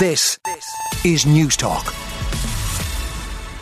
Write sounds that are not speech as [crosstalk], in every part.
This is Newstalk.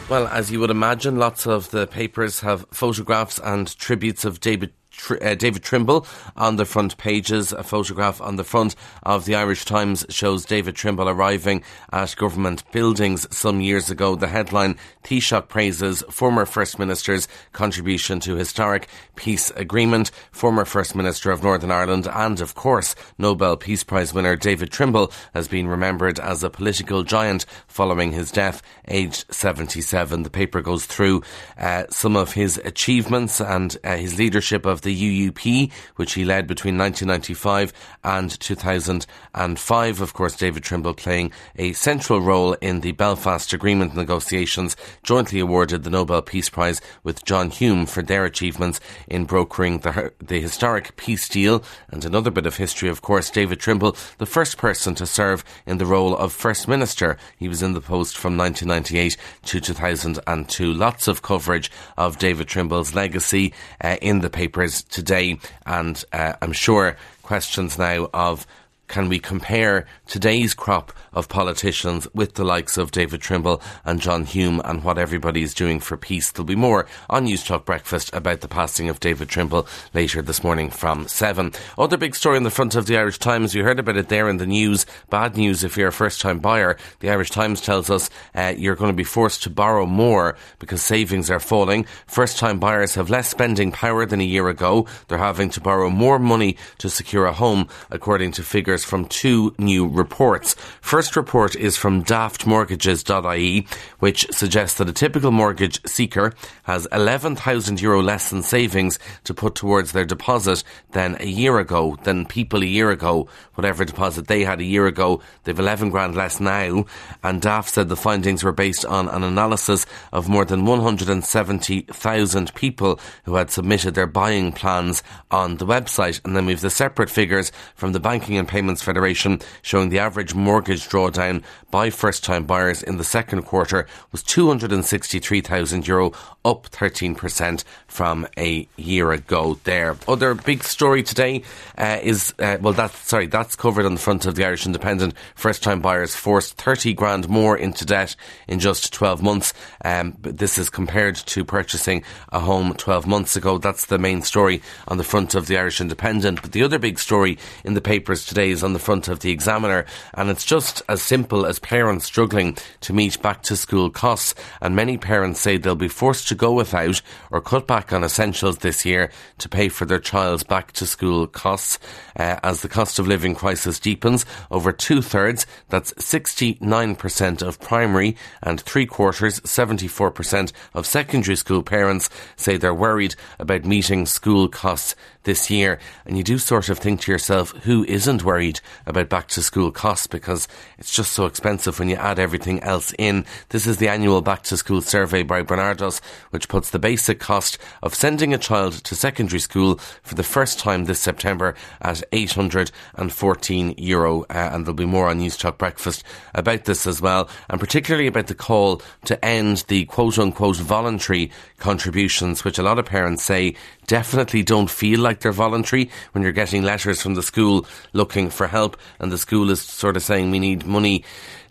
Well, as you would imagine, lots of the papers have photographs and tributes of David uh, David Trimble on the front pages. A photograph on the front of the Irish Times shows David Trimble arriving at government buildings some years ago. The headline Taoiseach praises former First Minister's contribution to historic peace agreement. Former First Minister of Northern Ireland and, of course, Nobel Peace Prize winner David Trimble has been remembered as a political giant following his death, aged 77. The paper goes through uh, some of his achievements and uh, his leadership of the the UUP, which he led between 1995 and 2005. Of course, David Trimble playing a central role in the Belfast Agreement negotiations, jointly awarded the Nobel Peace Prize with John Hume for their achievements in brokering the, the historic peace deal. And another bit of history, of course, David Trimble, the first person to serve in the role of First Minister. He was in the post from 1998 to 2002. Lots of coverage of David Trimble's legacy uh, in the papers today, and uh, I'm sure questions now of can we compare today's crop of politicians with the likes of David Trimble and John Hume and what everybody is doing for peace? There'll be more on Newstalk Breakfast about the passing of David Trimble later this morning from 7. Other big story in the front of the Irish Times, you heard about it there in the news. Bad news if you're a first time buyer. The Irish Times tells us uh, you're going to be forced to borrow more because savings are falling. First time buyers have less spending power than a year ago. They're having to borrow more money to secure a home, according to figures figures from two new reports. First report is from daftmortgages.ie, which suggests that a typical mortgage seeker has 11,000 euro less in savings to put towards their deposit than a year ago, than people a year ago, whatever deposit they had a year ago, they've 11 grand less now. And Daft said the findings were based on an analysis of more than 170,000 people who had submitted their buying plans on the website. And then we've the separate figures from the Banking and Payment Federation showing the average mortgage drawdown by first time buyers in the second quarter was €263,000, Euro, up 13% from a year ago there. Other big story today uh, is, uh, well, that's, sorry, that's covered on the front of the Irish Independent. First time buyers forced 30 grand more into debt in just 12 months. Um, this is compared to purchasing a home 12 months ago. That's the main story on the front of the Irish Independent. But the other big story in the papers today is on the front of the Examiner, and it's just as simple as parents struggling to meet back to school costs. And many parents say they'll be forced to go without or cut back on essentials this year to pay for their child's back to school costs. Uh, as the cost of living crisis deepens, over two thirds, that's 69% of primary and three quarters, 74% of secondary school parents say they're worried about meeting school costs this year. And you do sort of think to yourself, who isn't worried about back to school costs because it's just so expensive when you add everything else in. This is the annual back to school survey by Barnardos, which puts the basic cost of sending a child to secondary school for the first time this September at 814 euro. Uh, and there'll be more on Newstalk Breakfast about this as well, and particularly about the call to end the quote unquote voluntary contributions, which a lot of parents say definitely don't feel like they're voluntary when you're getting letters from the school looking for help and the school is sort of saying we need money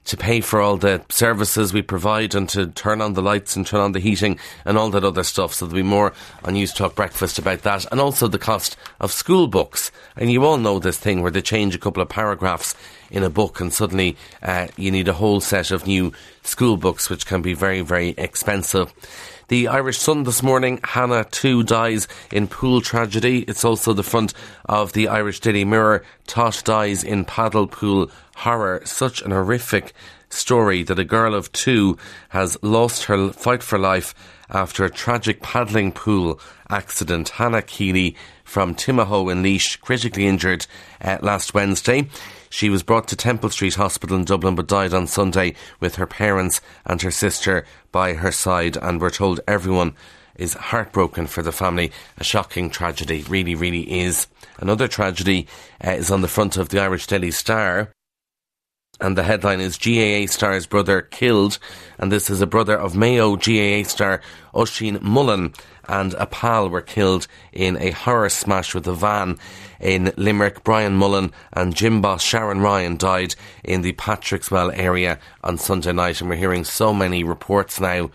to pay for all the services we provide and to turn on the lights and turn on the heating and all that other stuff. So there'll be more on Newstalk Breakfast about that. And also the cost of school books. And you all know this thing where they change a couple of paragraphs in a book and suddenly uh, you need a whole set of new school books, which can be very, very expensive. The Irish Sun this morning, Hannah too dies in pool tragedy. It's also the front of the Irish Daily Mirror. Tosh dies in paddle pool horror. Such an horrific story that a girl of two has lost her fight for life after a tragic paddling pool accident. Hannah Keeley from Timahoe in Laois, critically injured uh, last Wednesday. She was brought to Temple Street Hospital in Dublin but died on Sunday with her parents and her sister by her side. And we're told everyone is heartbroken for the family. A shocking tragedy, really, really is. Another tragedy uh, is on the front of the Irish Daily Star and the headline is GAA star's brother killed, and this is a brother of Mayo GAA star Oisin Mullin and a pal were killed in a horror smash with a van in Limerick. Brian Mullin and gym boss Sharon Ryan died in the Patrickswell area on Sunday night, and we're hearing so many reports now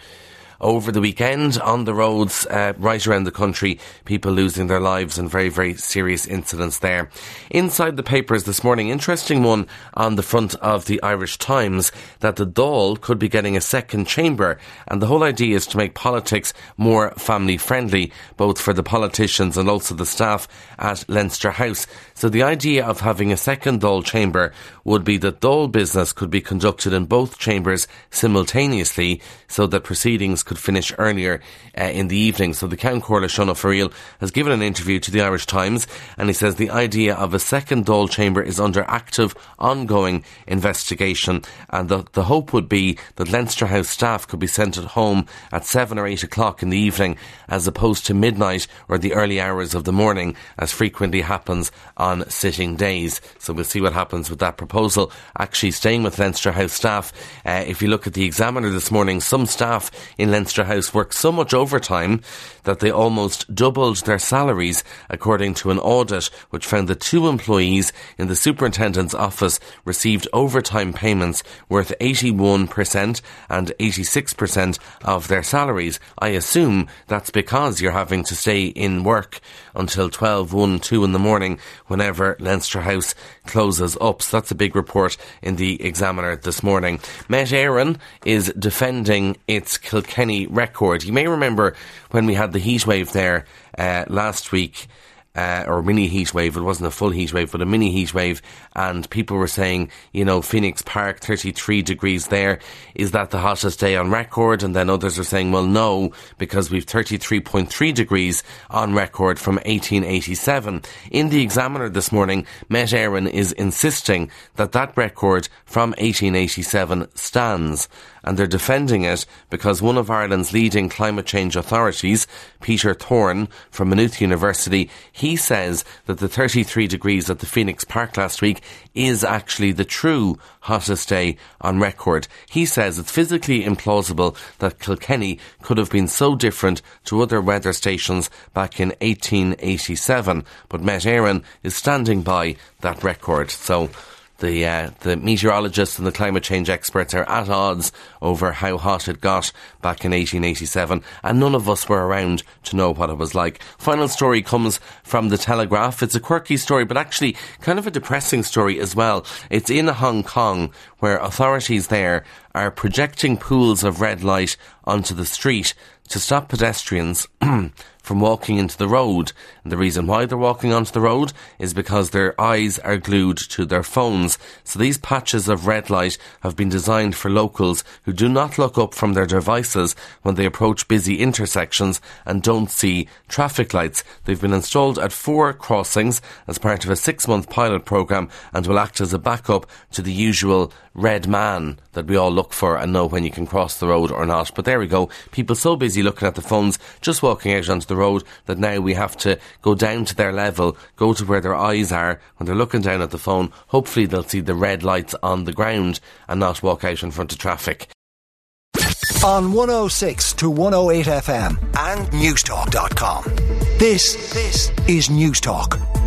over the weekend on the roads uh, right around the country, people losing their lives and very, very serious incidents there. Inside the papers this morning, interesting one on the front of the Irish Times that the Dáil could be getting a second chamber, and the whole idea is to make politics more family friendly, both for the politicians and also the staff at Leinster House. So the idea of having a second Dáil chamber would be that Dáil business could be conducted in both chambers simultaneously, so that proceedings could finish earlier uh, in the evening. So the Ceann Comhairle Shona Farrell has given an interview to the Irish Times and he says the idea of a second Dáil chamber is under active, ongoing investigation and the, the hope would be that Leinster House staff could be sent at home at 7 or 8 o'clock in the evening as opposed to midnight or the early hours of the morning as frequently happens on sitting days. So we'll see what happens with that proposal. Actually staying with Leinster House staff, uh, if you look at the Examiner this morning, some staff in Leinster Leinster House worked so much overtime that they almost doubled their salaries, according to an audit which found that two employees in the superintendent's office received overtime payments worth 81% and 86% of their salaries. I assume that's because you're having to stay in work until 12, 1, 2 in the morning whenever Leinster House closes up. So that's a big report in the Examiner this morning. Met Éireann is defending its Kilkenny record. You may remember when we had the heat wave there uh, last week uh, or mini heat wave. It wasn't a full heat wave, but a mini heat wave. And people were saying, you know, Phoenix Park, 33 degrees there. Is that the hottest day on record? And then others are saying, well, no, because we've 33.3 degrees on record from 1887. In the Examiner this morning, Met Éireann is insisting that that record from 1887 stands and they're defending it because one of Ireland's leading climate change authorities, Peter Thorne from Maynooth University, he says that the 33 degrees at the Phoenix Park last week is actually the true hottest day on record. He says it's physically implausible that Kilkenny could have been so different to other weather stations back in 1887, but Met Éireann is standing by that record. So the uh, the meteorologists and the climate change experts are at odds over how hot it got back in 1887, and none of us were around to know what it was like. Final story comes from the Telegraph. It's a quirky story, but actually kind of a depressing story as well. It's in Hong Kong, where authorities there are projecting pools of red light onto the street to stop pedestrians [clears throat] from walking into the road. And the reason why they're walking onto the road is because their eyes are glued to their phones. So these patches of red light have been designed for locals who do not look up from their devices when they approach busy intersections and don't see traffic lights. They've been installed at four crossings as part of a six month pilot program and will act as a backup to the usual red man that we all look for and know when you can cross the road or not. But there we go. People so busy looking at the phones, just walking out onto the road, that now we have to go down to their level, go to where their eyes are when they're looking down at the phone. Hopefully they'll see the red lights on the ground and not walk out in front of traffic. On 106 to 108 FM and Newstalk.com. This, this is Newstalk.